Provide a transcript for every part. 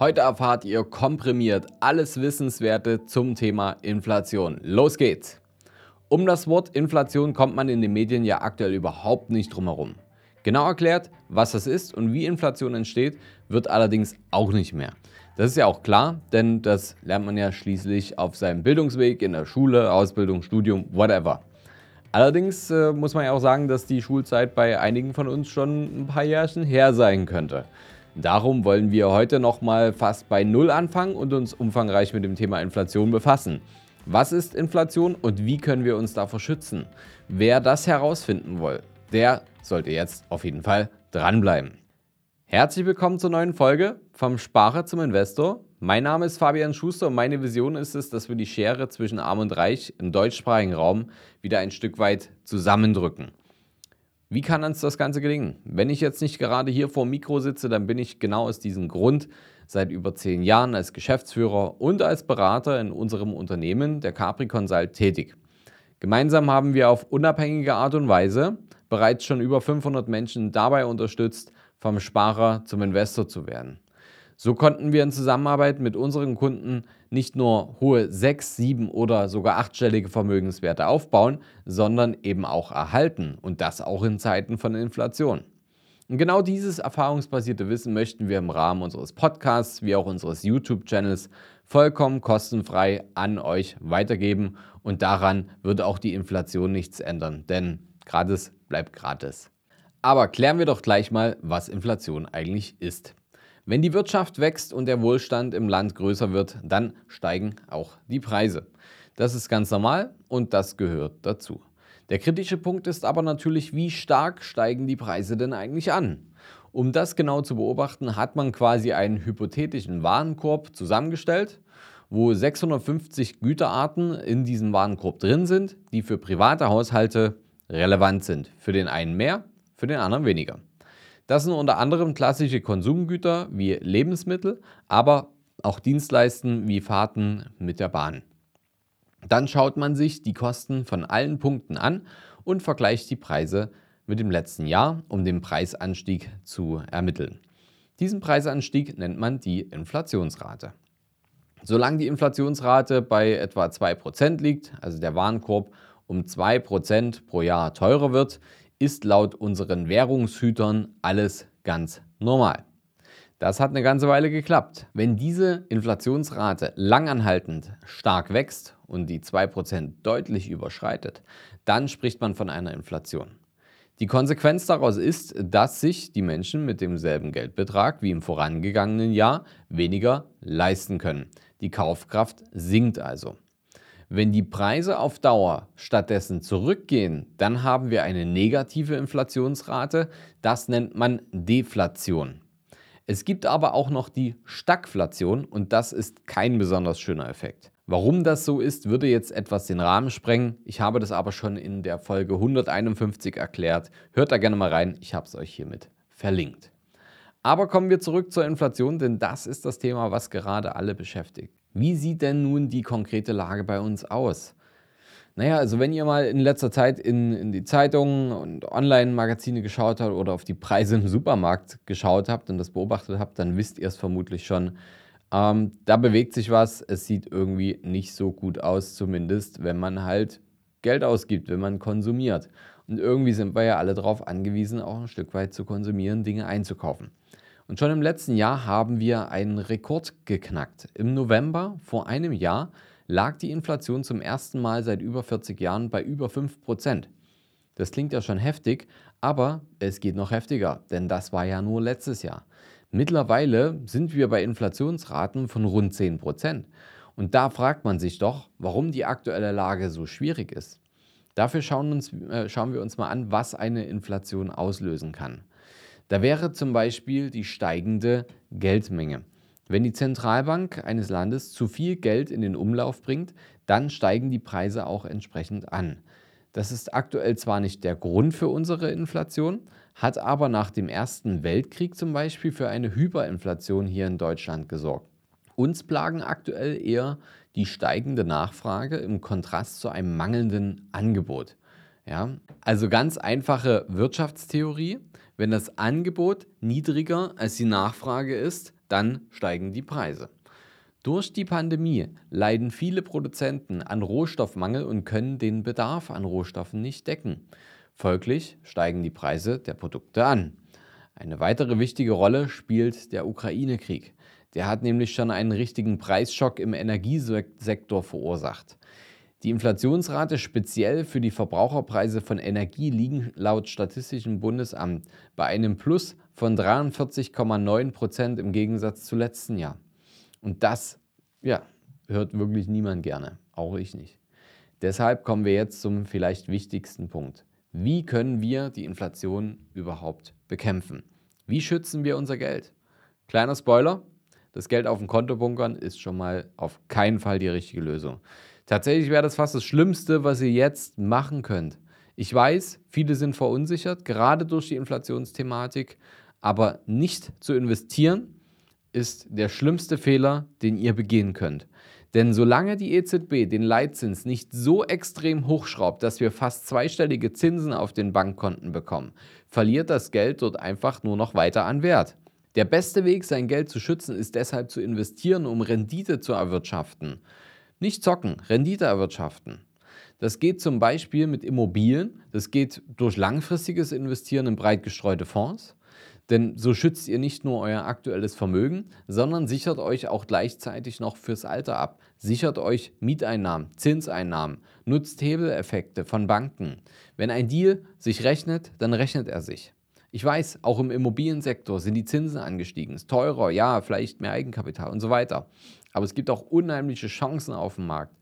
Heute erfahrt ihr komprimiert alles Wissenswerte zum Thema Inflation. Los geht's! Um das Wort Inflation kommt man in den Medien ja aktuell überhaupt nicht drum herum. Genau erklärt, was das ist und wie Inflation entsteht, wird allerdings auch nicht mehr. Das ist ja auch klar, denn das lernt man ja schließlich auf seinem Bildungsweg in der Schule, Ausbildung, Studium, whatever. Allerdings äh, muss man ja auch sagen, dass die Schulzeit bei einigen von uns schon ein paar Jährchen her sein könnte. Darum wollen wir heute nochmal fast bei Null anfangen und uns umfangreich mit dem Thema Inflation befassen. Was ist Inflation und wie können wir uns davor schützen? Wer das herausfinden will, der sollte jetzt auf jeden Fall dranbleiben. Herzlich willkommen zur neuen Folge vom Sparer zum Investor. Mein Name ist Fabian Schuster und meine Vision ist es, dass wir die Schere zwischen Arm und Reich im deutschsprachigen Raum wieder ein Stück weit zusammendrücken. Wie kann uns das Ganze gelingen? Wenn ich jetzt nicht gerade hier vor dem Mikro sitze, dann bin ich genau aus diesem Grund seit über zehn Jahren als Geschäftsführer und als Berater in unserem Unternehmen, der Capri Consult, tätig. Gemeinsam haben wir auf unabhängige Art und Weise bereits schon über 500 Menschen dabei unterstützt, vom Sparer zum Investor zu werden. So konnten wir in Zusammenarbeit mit unseren Kunden nicht nur hohe sechs, sieben oder sogar achtstellige Vermögenswerte aufbauen, sondern eben auch erhalten und das auch in Zeiten von Inflation. Und genau dieses erfahrungsbasierte Wissen möchten wir im Rahmen unseres Podcasts wie auch unseres YouTube-Channels vollkommen kostenfrei an euch weitergeben und daran wird auch die Inflation nichts ändern, denn gratis bleibt gratis. Aber klären wir doch gleich mal, was Inflation eigentlich ist. Wenn die Wirtschaft wächst und der Wohlstand im Land größer wird, dann steigen auch die Preise. Das ist ganz normal und das gehört dazu. Der kritische Punkt ist aber natürlich, wie stark steigen die Preise denn eigentlich an? Um das genau zu beobachten, hat man quasi einen hypothetischen Warenkorb zusammengestellt, wo 650 Güterarten in diesem Warenkorb drin sind, die für private Haushalte relevant sind. Für den einen mehr, für den anderen weniger. Das sind unter anderem klassische Konsumgüter wie Lebensmittel, aber auch Dienstleistungen wie Fahrten mit der Bahn. Dann schaut man sich die Kosten von allen Punkten an und vergleicht die Preise mit dem letzten Jahr, um den Preisanstieg zu ermitteln. Diesen Preisanstieg nennt man die Inflationsrate. Solange die Inflationsrate bei etwa 2% liegt, also der Warenkorb um 2% pro Jahr teurer wird, ist laut unseren Währungshütern alles ganz normal. Das hat eine ganze Weile geklappt. Wenn diese Inflationsrate langanhaltend stark wächst und die 2% deutlich überschreitet, dann spricht man von einer Inflation. Die Konsequenz daraus ist, dass sich die Menschen mit demselben Geldbetrag wie im vorangegangenen Jahr weniger leisten können. Die Kaufkraft sinkt also. Wenn die Preise auf Dauer stattdessen zurückgehen, dann haben wir eine negative Inflationsrate. Das nennt man Deflation. Es gibt aber auch noch die Stagflation und das ist kein besonders schöner Effekt. Warum das so ist, würde jetzt etwas den Rahmen sprengen. Ich habe das aber schon in der Folge 151 erklärt. Hört da gerne mal rein, ich habe es euch hiermit verlinkt. Aber kommen wir zurück zur Inflation, denn das ist das Thema, was gerade alle beschäftigt. Wie sieht denn nun die konkrete Lage bei uns aus? Naja, also wenn ihr mal in letzter Zeit in, in die Zeitungen und Online-Magazine geschaut habt oder auf die Preise im Supermarkt geschaut habt und das beobachtet habt, dann wisst ihr es vermutlich schon. Ähm, da bewegt sich was. Es sieht irgendwie nicht so gut aus, zumindest wenn man halt Geld ausgibt, wenn man konsumiert. Und irgendwie sind wir ja alle darauf angewiesen, auch ein Stück weit zu konsumieren, Dinge einzukaufen. Und schon im letzten Jahr haben wir einen Rekord geknackt. Im November vor einem Jahr lag die Inflation zum ersten Mal seit über 40 Jahren bei über 5%. Das klingt ja schon heftig, aber es geht noch heftiger, denn das war ja nur letztes Jahr. Mittlerweile sind wir bei Inflationsraten von rund 10%. Und da fragt man sich doch, warum die aktuelle Lage so schwierig ist. Dafür schauen, uns, äh, schauen wir uns mal an, was eine Inflation auslösen kann. Da wäre zum Beispiel die steigende Geldmenge. Wenn die Zentralbank eines Landes zu viel Geld in den Umlauf bringt, dann steigen die Preise auch entsprechend an. Das ist aktuell zwar nicht der Grund für unsere Inflation, hat aber nach dem Ersten Weltkrieg zum Beispiel für eine Hyperinflation hier in Deutschland gesorgt. Uns plagen aktuell eher die steigende Nachfrage im Kontrast zu einem mangelnden Angebot. Ja, also ganz einfache Wirtschaftstheorie. Wenn das Angebot niedriger als die Nachfrage ist, dann steigen die Preise. Durch die Pandemie leiden viele Produzenten an Rohstoffmangel und können den Bedarf an Rohstoffen nicht decken. Folglich steigen die Preise der Produkte an. Eine weitere wichtige Rolle spielt der Ukraine-Krieg. Der hat nämlich schon einen richtigen Preisschock im Energiesektor verursacht. Die Inflationsrate speziell für die Verbraucherpreise von Energie liegen laut Statistischem Bundesamt bei einem Plus von 43,9 Prozent im Gegensatz zu letzten Jahr. Und das, ja, hört wirklich niemand gerne, auch ich nicht. Deshalb kommen wir jetzt zum vielleicht wichtigsten Punkt. Wie können wir die Inflation überhaupt bekämpfen? Wie schützen wir unser Geld? Kleiner Spoiler, das Geld auf dem Konto bunkern ist schon mal auf keinen Fall die richtige Lösung. Tatsächlich wäre das fast das Schlimmste, was ihr jetzt machen könnt. Ich weiß, viele sind verunsichert, gerade durch die Inflationsthematik, aber nicht zu investieren ist der schlimmste Fehler, den ihr begehen könnt. Denn solange die EZB den Leitzins nicht so extrem hochschraubt, dass wir fast zweistellige Zinsen auf den Bankkonten bekommen, verliert das Geld dort einfach nur noch weiter an Wert. Der beste Weg, sein Geld zu schützen, ist deshalb zu investieren, um Rendite zu erwirtschaften. Nicht zocken, Rendite erwirtschaften. Das geht zum Beispiel mit Immobilien, das geht durch langfristiges Investieren in breit gestreute Fonds. Denn so schützt ihr nicht nur euer aktuelles Vermögen, sondern sichert euch auch gleichzeitig noch fürs Alter ab. Sichert euch Mieteinnahmen, Zinseinnahmen, nutzt Hebeleffekte von Banken. Wenn ein Deal sich rechnet, dann rechnet er sich. Ich weiß, auch im Immobiliensektor sind die Zinsen angestiegen. Ist teurer, ja, vielleicht mehr Eigenkapital und so weiter. Aber es gibt auch unheimliche Chancen auf dem Markt.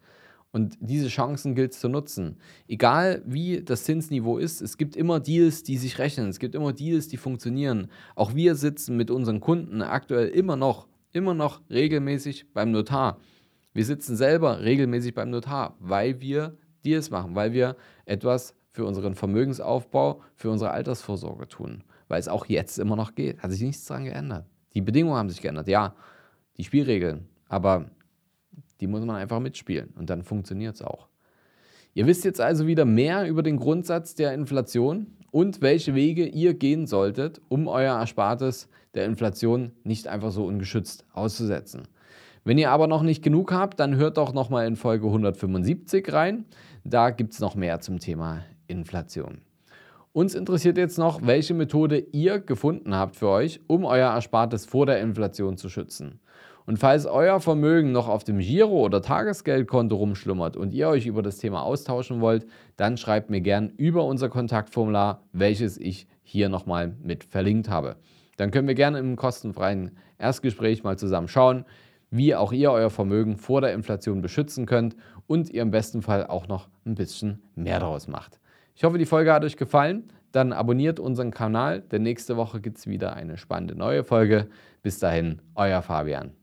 Und diese Chancen gilt es zu nutzen. Egal wie das Zinsniveau ist, es gibt immer Deals, die sich rechnen. Es gibt immer Deals, die funktionieren. Auch wir sitzen mit unseren Kunden aktuell immer noch, immer noch regelmäßig beim Notar. Wir sitzen selber regelmäßig beim Notar, weil wir Deals machen, weil wir etwas für unseren Vermögensaufbau, für unsere Altersvorsorge tun. Weil es auch jetzt immer noch geht. Hat sich nichts daran geändert. Die Bedingungen haben sich geändert, ja, die Spielregeln, aber die muss man einfach mitspielen und dann funktioniert es auch. Ihr wisst jetzt also wieder mehr über den Grundsatz der Inflation und welche Wege ihr gehen solltet, um euer Erspartes der Inflation nicht einfach so ungeschützt auszusetzen. Wenn ihr aber noch nicht genug habt, dann hört doch nochmal in Folge 175 rein. Da gibt es noch mehr zum Thema Inflation. Uns interessiert jetzt noch, welche Methode ihr gefunden habt für euch, um euer Erspartes vor der Inflation zu schützen. Und falls euer Vermögen noch auf dem Giro- oder Tagesgeldkonto rumschlummert und ihr euch über das Thema austauschen wollt, dann schreibt mir gern über unser Kontaktformular, welches ich hier nochmal mit verlinkt habe. Dann können wir gerne im kostenfreien Erstgespräch mal zusammen schauen, wie auch ihr euer Vermögen vor der Inflation beschützen könnt und ihr im besten Fall auch noch ein bisschen mehr daraus macht. Ich hoffe, die Folge hat euch gefallen. Dann abonniert unseren Kanal, denn nächste Woche gibt es wieder eine spannende neue Folge. Bis dahin, euer Fabian.